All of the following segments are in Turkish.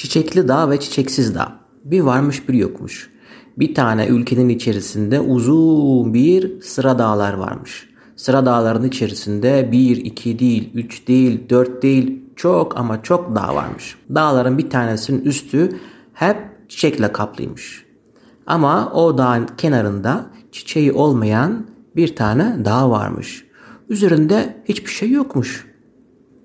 Çiçekli dağ ve çiçeksiz dağ. Bir varmış bir yokmuş. Bir tane ülkenin içerisinde uzun bir sıra dağlar varmış. Sıra dağların içerisinde bir, iki değil, üç değil, dört değil, çok ama çok dağ varmış. Dağların bir tanesinin üstü hep çiçekle kaplıymış. Ama o dağın kenarında çiçeği olmayan bir tane dağ varmış. Üzerinde hiçbir şey yokmuş.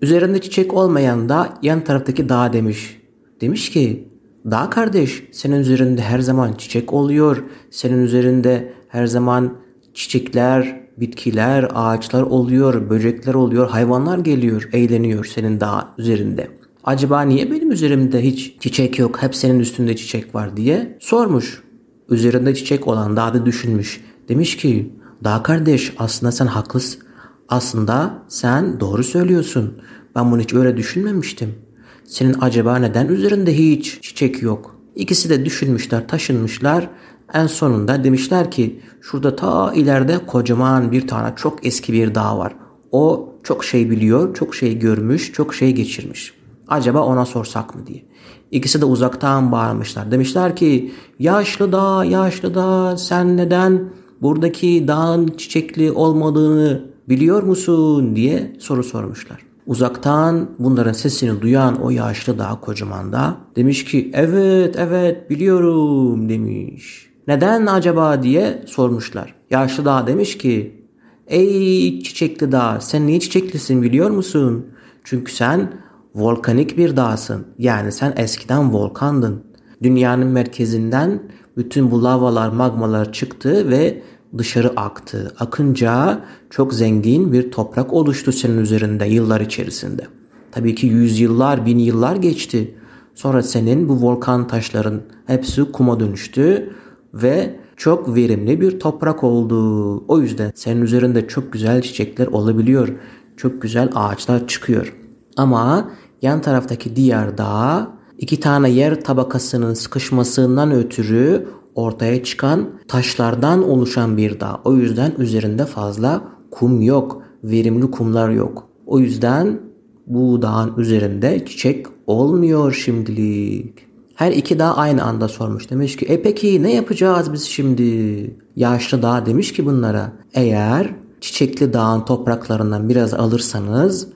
Üzerinde çiçek olmayan da yan taraftaki dağ demiş. Demiş ki dağ kardeş senin üzerinde her zaman çiçek oluyor. Senin üzerinde her zaman çiçekler, bitkiler, ağaçlar oluyor, böcekler oluyor, hayvanlar geliyor, eğleniyor senin dağ üzerinde. Acaba niye benim üzerimde hiç çiçek yok, hep senin üstünde çiçek var diye sormuş. Üzerinde çiçek olan dağ da düşünmüş. Demiş ki, dağ kardeş aslında sen haklısın. Aslında sen doğru söylüyorsun. Ben bunu hiç öyle düşünmemiştim. Senin acaba neden üzerinde hiç çiçek yok? İkisi de düşünmüşler, taşınmışlar. En sonunda demişler ki şurada ta ileride kocaman bir tane çok eski bir dağ var. O çok şey biliyor, çok şey görmüş, çok şey geçirmiş. Acaba ona sorsak mı diye. İkisi de uzaktan bağırmışlar. Demişler ki yaşlı dağ, yaşlı dağ sen neden buradaki dağın çiçekli olmadığını biliyor musun diye soru sormuşlar. Uzaktan bunların sesini duyan o yaşlı dağ kocaman da demiş ki evet evet biliyorum demiş. Neden acaba diye sormuşlar. Yaşlı dağ demiş ki ey çiçekli dağ sen niye çiçeklisin biliyor musun? Çünkü sen volkanik bir dağsın. Yani sen eskiden volkandın. Dünyanın merkezinden bütün bu lavalar magmalar çıktı ve dışarı aktı. Akınca çok zengin bir toprak oluştu senin üzerinde yıllar içerisinde. Tabii ki yüzyıllar, bin yıllar geçti. Sonra senin bu volkan taşların hepsi kuma dönüştü ve çok verimli bir toprak oldu. O yüzden senin üzerinde çok güzel çiçekler olabiliyor. Çok güzel ağaçlar çıkıyor. Ama yan taraftaki diğer dağ iki tane yer tabakasının sıkışmasından ötürü ortaya çıkan taşlardan oluşan bir dağ. O yüzden üzerinde fazla kum yok, verimli kumlar yok. O yüzden bu dağın üzerinde çiçek olmuyor şimdilik. Her iki dağ aynı anda sormuş. Demiş ki e peki ne yapacağız biz şimdi? Yaşlı dağ demiş ki bunlara eğer çiçekli dağın topraklarından biraz alırsanız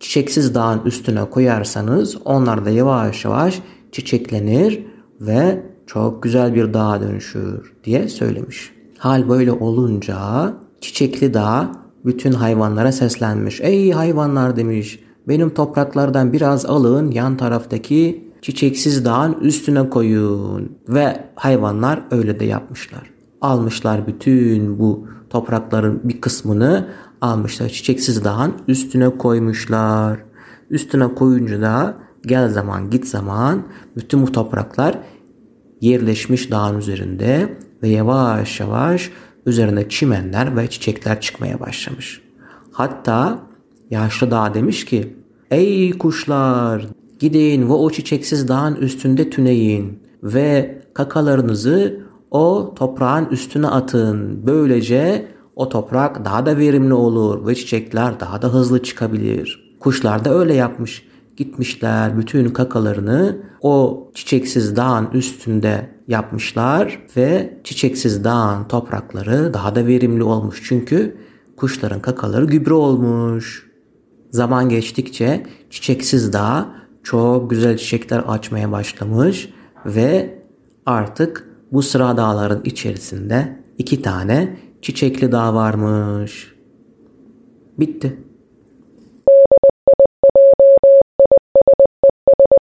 çiçeksiz dağın üstüne koyarsanız onlar da yavaş yavaş çiçeklenir ve çok güzel bir dağa dönüşür diye söylemiş. Hal böyle olunca çiçekli dağ bütün hayvanlara seslenmiş. Ey hayvanlar demiş benim topraklardan biraz alın yan taraftaki çiçeksiz dağın üstüne koyun. Ve hayvanlar öyle de yapmışlar. Almışlar bütün bu toprakların bir kısmını almışlar çiçeksiz dağın üstüne koymuşlar. Üstüne koyunca da gel zaman git zaman bütün bu topraklar yerleşmiş dağın üzerinde ve yavaş yavaş üzerinde çimenler ve çiçekler çıkmaya başlamış. Hatta yaşlı dağ demiş ki Ey kuşlar gidin ve o çiçeksiz dağın üstünde tüneyin ve kakalarınızı o toprağın üstüne atın. Böylece o toprak daha da verimli olur ve çiçekler daha da hızlı çıkabilir. Kuşlar da öyle yapmış. Gitmişler bütün kakalarını o çiçeksiz dağın üstünde yapmışlar ve çiçeksiz dağın toprakları daha da verimli olmuş. Çünkü kuşların kakaları gübre olmuş. Zaman geçtikçe çiçeksiz dağ çok güzel çiçekler açmaya başlamış ve artık bu sıra dağların içerisinde iki tane çiçekli dağ varmış. Bitti.